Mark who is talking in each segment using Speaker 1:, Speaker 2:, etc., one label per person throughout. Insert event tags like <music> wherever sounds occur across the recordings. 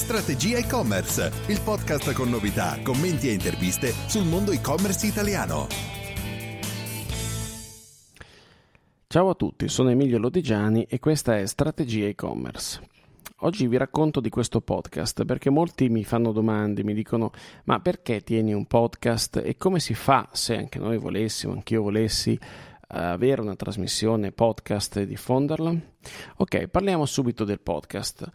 Speaker 1: Strategia e-commerce, il podcast con novità, commenti e interviste sul mondo e-commerce italiano.
Speaker 2: Ciao a tutti, sono Emilio Lodigiani e questa è Strategia e-commerce. Oggi vi racconto di questo podcast perché molti mi fanno domande, mi dicono ma perché tieni un podcast e come si fa se anche noi volessimo, anch'io volessi avere una trasmissione podcast e diffonderla? Ok, parliamo subito del podcast.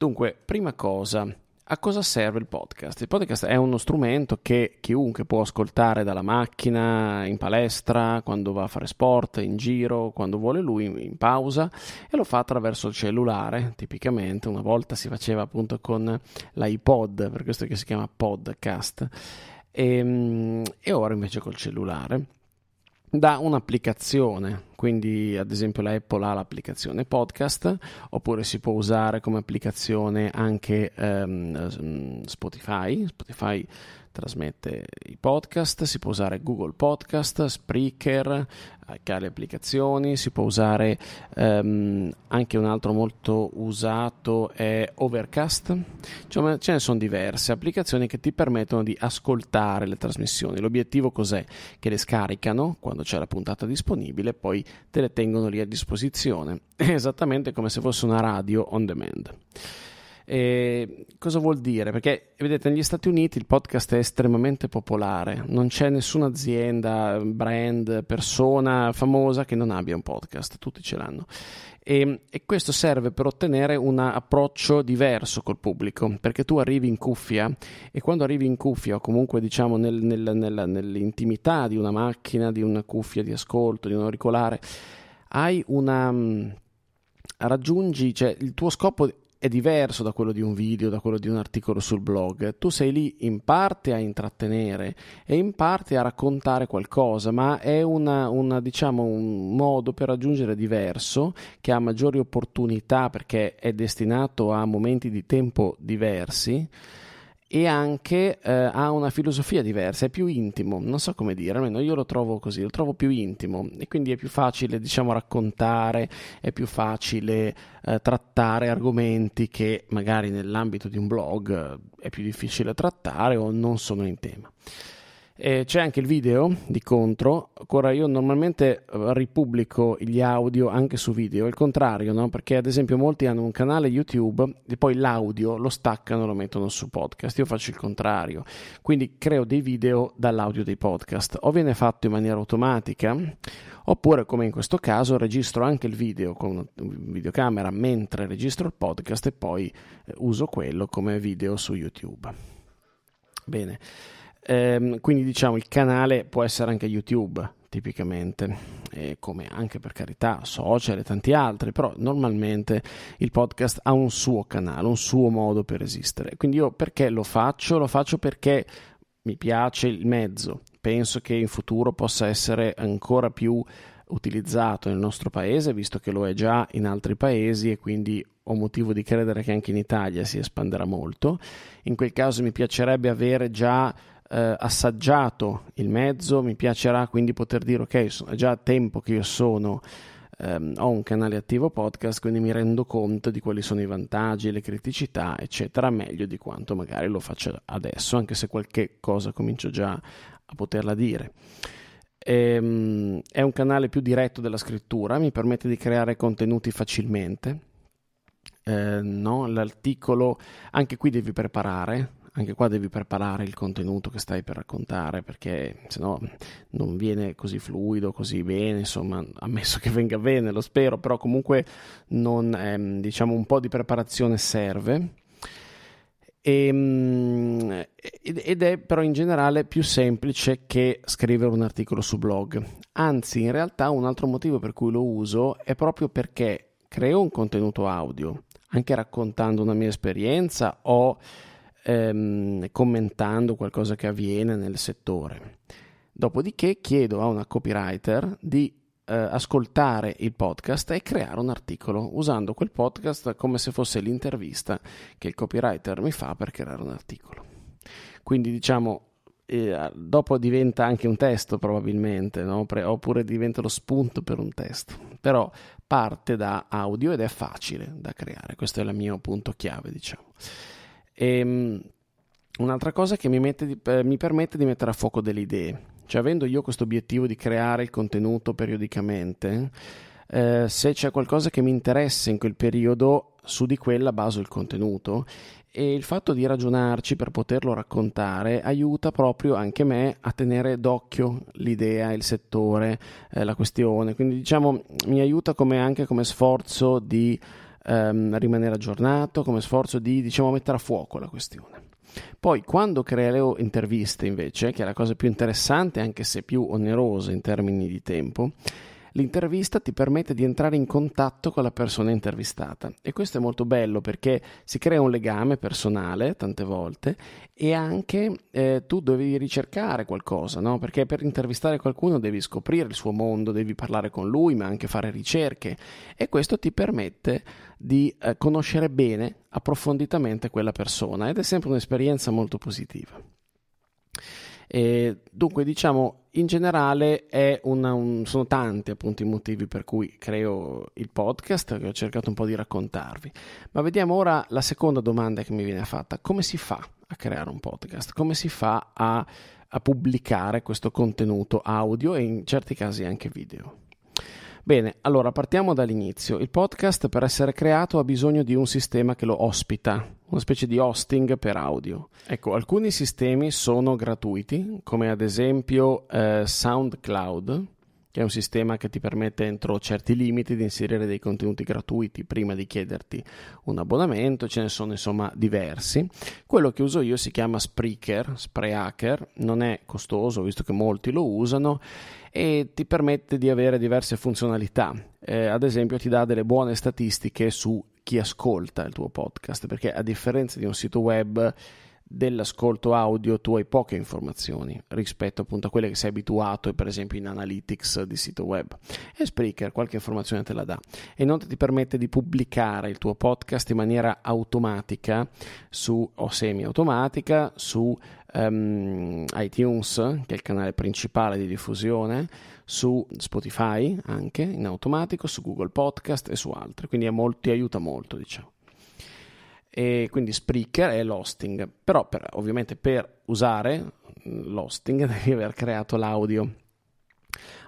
Speaker 2: Dunque, prima cosa, a cosa serve il podcast? Il podcast è uno strumento che chiunque può ascoltare dalla macchina, in palestra, quando va a fare sport, in giro, quando vuole lui, in pausa e lo fa attraverso il cellulare, tipicamente. Una volta si faceva appunto con l'iPod, per questo che si chiama podcast, e, ehm, e ora invece col cellulare da un'applicazione, quindi ad esempio la Apple ha l'applicazione podcast, oppure si può usare come applicazione anche um, Spotify. Spotify trasmette i podcast, si può usare Google Podcast, Spreaker, che ha le applicazioni, si può usare um, anche un altro molto usato è Overcast, cioè, ce ne sono diverse applicazioni che ti permettono di ascoltare le trasmissioni. L'obiettivo cos'è? Che le scaricano quando c'è la puntata disponibile, poi te le tengono lì a disposizione, <laughs> esattamente come se fosse una radio on demand. E cosa vuol dire? Perché vedete, negli Stati Uniti il podcast è estremamente popolare, non c'è nessuna azienda, brand, persona famosa che non abbia un podcast, tutti ce l'hanno. E, e, questo serve per ottenere un approccio diverso col pubblico, perché tu arrivi in cuffia e quando arrivi in cuffia o comunque diciamo nel, nel, nel, nell'intimità di una macchina, di una cuffia di ascolto, di un auricolare, hai una raggiungi, cioè il tuo scopo è diverso da quello di un video, da quello di un articolo sul blog. Tu sei lì in parte a intrattenere e in parte a raccontare qualcosa, ma è una, una, diciamo, un modo per raggiungere diverso, che ha maggiori opportunità perché è destinato a momenti di tempo diversi e anche eh, ha una filosofia diversa, è più intimo, non so come dire, almeno io lo trovo così, lo trovo più intimo e quindi è più facile, diciamo, raccontare, è più facile eh, trattare argomenti che magari nell'ambito di un blog eh, è più difficile trattare o non sono in tema. E c'è anche il video di contro. Ora io normalmente eh, ripubblico gli audio anche su video, il contrario, no? Perché ad esempio molti hanno un canale YouTube e poi l'audio lo staccano e lo mettono su podcast. Io faccio il contrario. Quindi creo dei video dall'audio dei podcast. O viene fatto in maniera automatica, oppure come in questo caso registro anche il video con una videocamera mentre registro il podcast e poi eh, uso quello come video su YouTube. Bene. Ehm, quindi diciamo il canale può essere anche YouTube tipicamente, e come anche per carità social e tanti altri, però normalmente il podcast ha un suo canale, un suo modo per esistere. Quindi io perché lo faccio? Lo faccio perché mi piace il mezzo, penso che in futuro possa essere ancora più utilizzato nel nostro paese, visto che lo è già in altri paesi e quindi ho motivo di credere che anche in Italia si espanderà molto. In quel caso mi piacerebbe avere già eh, assaggiato il mezzo, mi piacerà quindi poter dire ok, è già tempo che io sono ehm, ho un canale attivo podcast, quindi mi rendo conto di quali sono i vantaggi, le criticità, eccetera, meglio di quanto magari lo faccio adesso, anche se qualche cosa comincio già a poterla dire. Ehm, è un canale più diretto della scrittura, mi permette di creare contenuti facilmente eh, no? l'articolo, anche qui devi preparare, anche qua devi preparare il contenuto che stai per raccontare perché se no non viene così fluido, così bene, insomma, ammesso che venga bene, lo spero, però comunque non, ehm, diciamo un po' di preparazione serve. E, ehm, ed è però in generale più semplice che scrivere un articolo su blog. Anzi, in realtà un altro motivo per cui lo uso è proprio perché creo un contenuto audio, anche raccontando una mia esperienza o ehm, commentando qualcosa che avviene nel settore. Dopodiché chiedo a una copywriter di eh, ascoltare il podcast e creare un articolo usando quel podcast come se fosse l'intervista che il copywriter mi fa per creare un articolo. Quindi diciamo eh, dopo diventa anche un testo probabilmente, no? Pre- oppure diventa lo spunto per un testo, però parte da audio ed è facile da creare, questo è il mio punto chiave diciamo. E, ehm, un'altra cosa che mi, eh, mi, permette di mettere a fuoco delle idee, cioè avendo io questo obiettivo di creare il contenuto periodicamente, eh, se c'è qualcosa che mi interessa in quel periodo, su di quella baso il contenuto. E il fatto di ragionarci per poterlo raccontare aiuta proprio anche me a tenere d'occhio l'idea, il settore, eh, la questione, quindi diciamo mi aiuta come anche come sforzo di ehm, rimanere aggiornato, come sforzo di diciamo, mettere a fuoco la questione. Poi quando creo interviste invece, che è la cosa più interessante anche se più onerosa in termini di tempo, L'intervista ti permette di entrare in contatto con la persona intervistata e questo è molto bello perché si crea un legame personale tante volte e anche eh, tu devi ricercare qualcosa, no? perché per intervistare qualcuno devi scoprire il suo mondo, devi parlare con lui ma anche fare ricerche e questo ti permette di eh, conoscere bene, approfonditamente quella persona ed è sempre un'esperienza molto positiva. E dunque, diciamo, in generale una, un, sono tanti appunto i motivi per cui creo il podcast che ho cercato un po' di raccontarvi. Ma vediamo ora la seconda domanda che mi viene fatta. Come si fa a creare un podcast? Come si fa a, a pubblicare questo contenuto audio e in certi casi anche video? Bene, allora partiamo dall'inizio. Il podcast per essere creato ha bisogno di un sistema che lo ospita, una specie di hosting per audio. Ecco, alcuni sistemi sono gratuiti, come ad esempio eh, SoundCloud, che è un sistema che ti permette entro certi limiti di inserire dei contenuti gratuiti prima di chiederti un abbonamento, ce ne sono insomma diversi. Quello che uso io si chiama Spreaker, Spreaker, non è costoso visto che molti lo usano e ti permette di avere diverse funzionalità. Eh, ad esempio ti dà delle buone statistiche su chi ascolta il tuo podcast, perché a differenza di un sito web dell'ascolto audio tu hai poche informazioni rispetto appunto a quelle che sei abituato per esempio in analytics di sito web. E Spreaker qualche informazione te la dà. E inoltre ti permette di pubblicare il tuo podcast in maniera automatica su o semi automatica su um, iTunes che è il canale principale di diffusione su Spotify anche in automatico su Google Podcast e su altre. Quindi molto, ti aiuta molto diciamo e quindi Spreaker è l'hosting, però per, ovviamente per usare l'hosting <laughs> devi aver creato l'audio.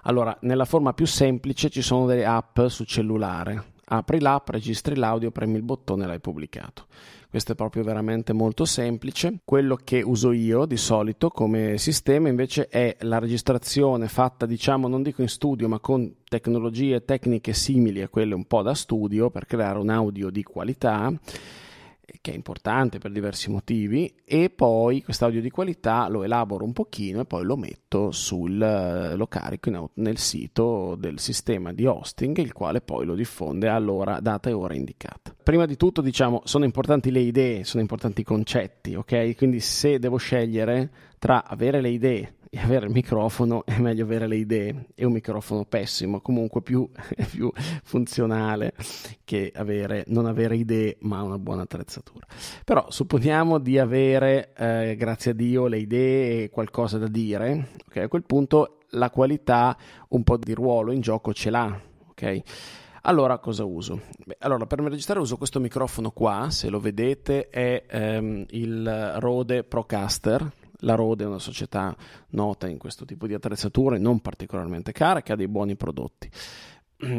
Speaker 2: Allora, nella forma più semplice ci sono delle app su cellulare. Apri l'app, registri l'audio, premi il bottone e l'hai pubblicato. Questo è proprio veramente molto semplice. Quello che uso io di solito come sistema invece è la registrazione fatta, diciamo, non dico in studio, ma con tecnologie tecniche simili a quelle un po' da studio per creare un audio di qualità che è importante per diversi motivi, e poi quest'audio di qualità lo elaboro un pochino e poi lo metto sul, eh, lo carico in, nel sito del sistema di hosting, il quale poi lo diffonde all'ora data e ora indicata. Prima di tutto, diciamo, sono importanti le idee, sono importanti i concetti, ok? Quindi se devo scegliere tra avere le idee e avere il microfono è meglio avere le idee e un microfono pessimo, comunque più, <laughs> più funzionale che avere, non avere idee ma una buona attrezzatura. Però supponiamo di avere, eh, grazie a Dio, le idee e qualcosa da dire, okay? a quel punto la qualità un po' di ruolo in gioco ce l'ha, ok? Allora, cosa uso? Beh, allora, per registrare uso questo microfono qua, se lo vedete, è ehm, il Rode Procaster, la Rode è una società nota in questo tipo di attrezzature, non particolarmente cara, che ha dei buoni prodotti.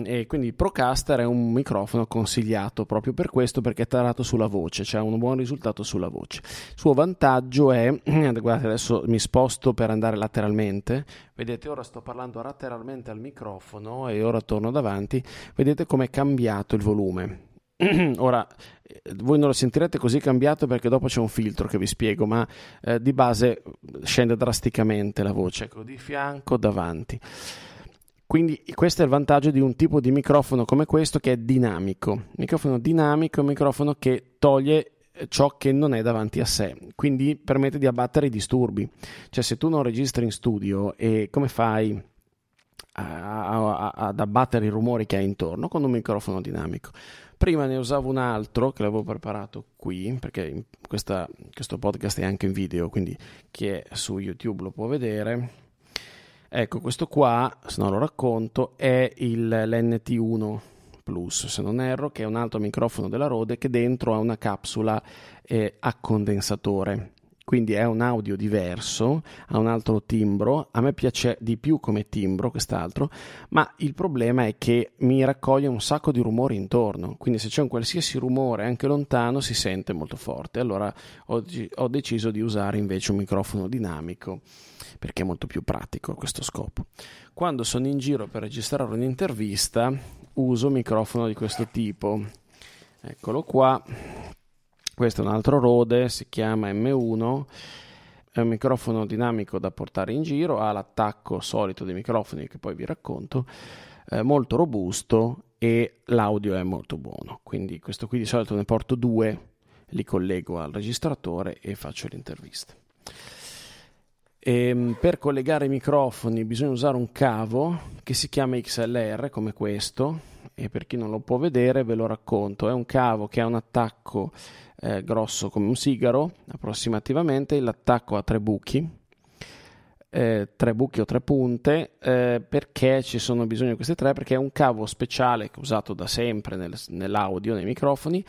Speaker 2: e quindi il Procaster è un microfono consigliato proprio per questo perché è tarato sulla voce, cioè un buon risultato sulla voce. Il suo vantaggio è, <clears throat> guardate adesso mi sposto per andare lateralmente, vedete ora sto parlando lateralmente al microfono e ora torno davanti, vedete come è cambiato il volume. <clears throat> Ora, eh, voi non lo sentirete così cambiato perché dopo c'è un filtro che vi spiego, ma eh, di base scende drasticamente la voce, ecco, di fianco, davanti. Quindi questo è il vantaggio di un tipo di microfono come questo che è dinamico. Microfono dinamico è un microfono che toglie eh, ciò che non è davanti a sé, quindi permette di abbattere i disturbi. Cioè se tu non registri in studio e come fai ad abbattere i rumori che hai intorno con un microfono dinamico? Prima ne usavo un altro che l'avevo preparato qui, perché questa, questo podcast è anche in video, quindi chi è su YouTube lo può vedere Ecco, questo qua, se non lo racconto, è il, l'NT1 Plus, se non erro, che è un altro microfono della Rode che dentro ha una capsula eh, a condensatore. Quindi è un audio diverso, ha un altro timbro, a me piace di più come timbro quest'altro, ma il problema è che mi raccoglie un sacco di rumori intorno, quindi se c'è un qualsiasi rumore anche lontano si sente molto forte. Allora ho, ho deciso di usare invece un microfono dinamico perché è molto più pratico a questo scopo. Quando sono in giro per registrare un'intervista uso un microfono di questo tipo. Eccolo qua. Questo è un altro Rode, si chiama M1. È un microfono dinamico da portare in giro, ha l'attacco solito dei microfoni che poi vi racconto, è molto robusto e l'audio è molto buono. Quindi questo qui di solito ne porto due, li collego al registratore e faccio l'intervista. E, ehm, per collegare i microfoni bisogna usare un cavo che si chiama XLR come questo e per chi non lo può vedere ve lo racconto. È un cavo che ha un attacco eh, grosso come un sigaro approssimativamente, l'attacco ha tre buchi. Eh, tre buchi o tre punte eh, perché ci sono bisogno di queste tre perché è un cavo speciale usato da sempre nel, nell'audio nei microfoni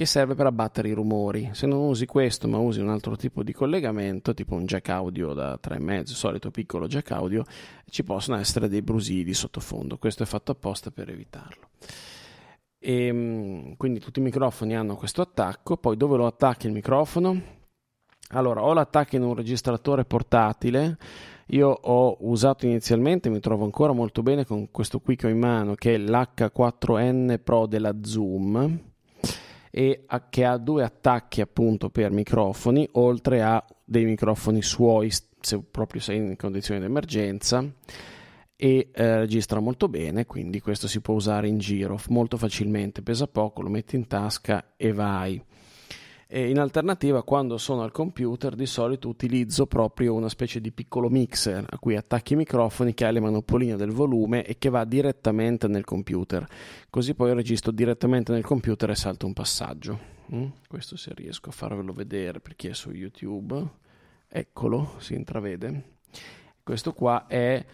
Speaker 2: che serve per abbattere i rumori. Se non usi questo, ma usi un altro tipo di collegamento, tipo un jack audio da 3,5, solito piccolo jack audio, ci possono essere dei brusii di sottofondo. Questo è fatto apposta per evitarlo. E, ehm, quindi tutti i microfoni hanno questo attacco. Poi dove lo attacchi il microfono? Allora, o l'attacchi in un registratore portatile. Io ho usato inizialmente, mi trovo ancora molto bene con questo qui che ho in mano, che è l'H4N Pro della Zoom e a, che ha due attacchi appunto per microfoni, oltre a dei microfoni suoi se proprio sei in condizioni di emergenza e eh, registra molto bene, quindi questo si può usare in giro molto facilmente, pesa poco, lo metti in tasca e vai. E in alternativa, quando sono al computer, di solito utilizzo proprio una specie di piccolo mixer a cui attacchi i microfoni che ha le manopoline del volume e che va direttamente nel computer. Così poi registro direttamente nel computer e salto un passaggio. Mm? Questo se riesco a farvelo vedere per chi è su YouTube. Eccolo, si intravede. Questo qua è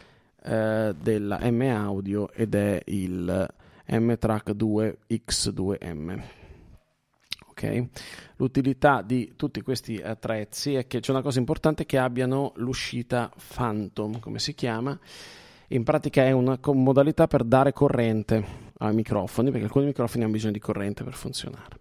Speaker 2: eh, della M Audio ed è il M-Track 2 X2M. Okay. L'utilità di tutti questi attrezzi è che c'è una cosa importante che abbiano l'uscita Phantom, come si chiama. In pratica è una modalità per dare corrente ai microfoni, perché alcuni microfoni hanno bisogno di corrente per funzionare.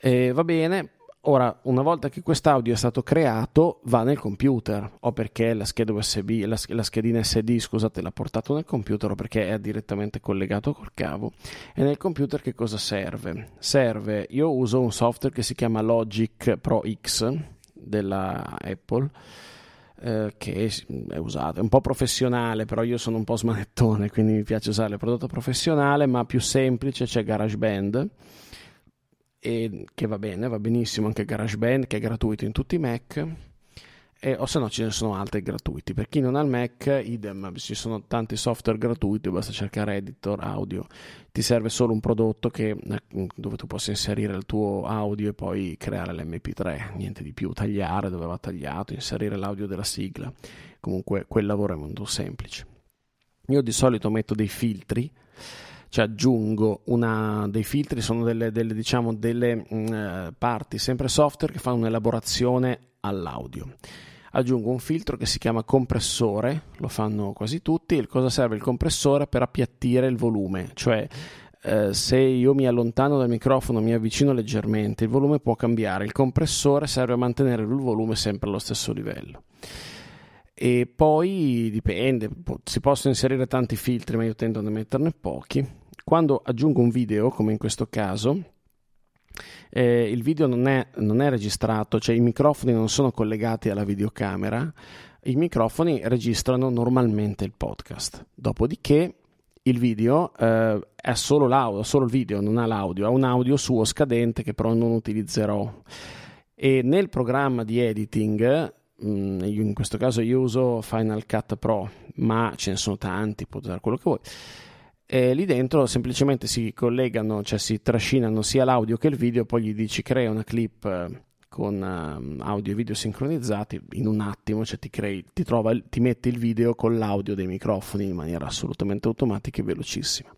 Speaker 2: E va bene, Ora, una volta che quest'audio è stato creato, va nel computer, o perché la scheda USB, la, la schedina SD, scusate, l'ha portato nel computer, o perché è direttamente collegato col cavo. E nel computer che cosa serve? Serve, io uso un software che si chiama Logic Pro X della Apple. Eh, che è usato, è un po' professionale, però io sono un po' smanettone, quindi mi piace usare il prodotto professionale, ma più semplice c'è GarageBand e che va bene, va benissimo anche GarageBand che è gratuito in tutti i Mac e, o se no ce ne sono altri gratuiti. Per chi non ha il Mac idem ci sono tanti software gratuiti basta cercare editor audio. Ti serve solo un prodotto che, eh, dove tu possa inserire il tuo audio e poi creare l'mp3 niente di più. Tagliare dove va tagliato inserire l'audio della sigla. Comunque quel lavoro è molto semplice. Io di solito metto dei filtri cioè aggiungo una, dei filtri, sono delle, delle, diciamo, delle mh, mm, parti sempre software che fanno un'elaborazione all'audio. aggiungo un filtro che si chiama compressore, lo fanno quasi tutti. Il cosa serve il compressore? Per appiattire il volume, cioè eh, se io mi allontano dal microfono, mi avvicino leggermente, il volume può cambiare. Il compressore serve a mantenere il volume sempre allo stesso livello. E poi dipende, si possono inserire tanti filtri, ma io tendo a metterne pochi. Quando aggiungo un video, come in questo caso, eh, il video non è, non è registrato, cioè i microfoni non sono collegati alla videocamera, i microfoni registrano normalmente il podcast. Dopodiché il video eh, è solo l'audio, solo il video, non ha l'audio, ha un audio suo scadente che però non utilizzerò. E nel programma di editing, in questo caso io uso Final Cut Pro, ma ce ne sono tanti, potete usare quello che vuoi. E lì dentro semplicemente si collegano, cioè si trascinano sia l'audio che il video, poi gli dici crea una clip eh, con uh, audio e video sincronizzati in un attimo, cioè ti, crei, ti, trova, ti metti il video con l'audio dei microfoni in maniera assolutamente automatica e velocissima.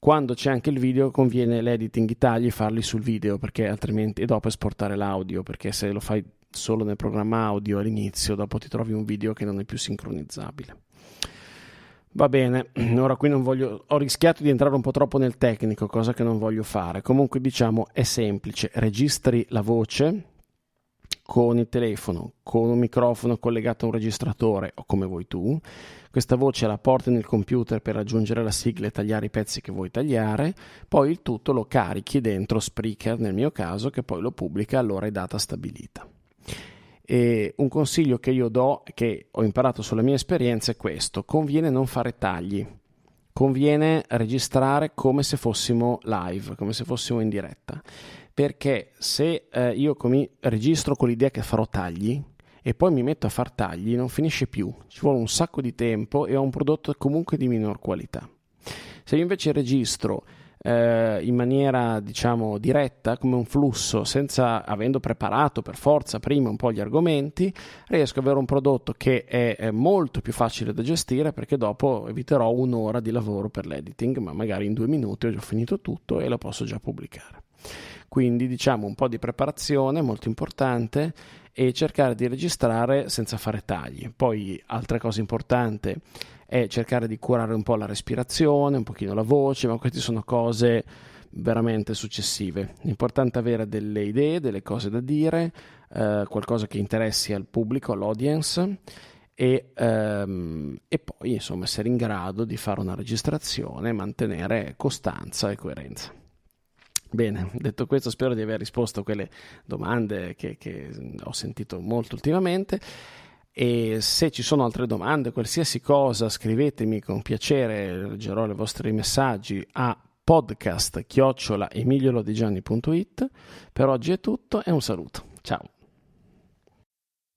Speaker 2: Quando c'è anche il video conviene l'editing i tagli farli sul video perché altrimenti e dopo esportare l'audio perché se lo fai solo nel programma audio all'inizio dopo ti trovi un video che non è più sincronizzabile. Va bene, <clears throat> ora qui non voglio, ho rischiato di entrare un po' troppo nel tecnico, cosa che non voglio fare. Comunque diciamo è semplice, registri la voce con il telefono, con un microfono collegato a un registratore o come vuoi tu. Questa voce la porti nel computer per aggiungere la sigla e tagliare i pezzi che vuoi tagliare, poi il tutto lo carichi dentro Spreaker nel mio caso che poi lo pubblica all'ora e data stabilita. E un consiglio che io do, che ho imparato sulla mia esperienza, è questo: conviene non fare tagli, conviene registrare come se fossimo live, come se fossimo in diretta. Perché se eh, io comi- registro con l'idea che farò tagli e poi mi metto a far tagli, non finisce più, ci vuole un sacco di tempo e ho un prodotto comunque di minor qualità. Se io invece registro eh, in maniera diciamo diretta come un flusso senza avendo preparato per forza prima un po' gli argomenti riesco ad avere un prodotto che è, è molto più facile da gestire perché dopo eviterò un'ora di lavoro per l'editing ma magari in due minuti ho già finito tutto e lo posso già pubblicare quindi diciamo un po' di preparazione molto importante e cercare di registrare senza fare tagli poi altra cosa importante è cercare di curare un po' la respirazione, un pochino la voce, ma queste sono cose veramente successive. L'importante è avere delle idee, delle cose da dire, eh, qualcosa che interessi al pubblico, all'audience e, ehm, e, poi insomma essere in grado di fare una registrazione e mantenere costanza e coerenza. Bene, detto questo spero di aver risposto a quelle domande che, che ho sentito molto ultimamente. E se ci sono altre domande, qualsiasi cosa, scrivetemi con piacere, leggerò i vostri messaggi a podcast chiocciola emiliolodigianni.it. Per oggi è tutto e un saluto. Ciao.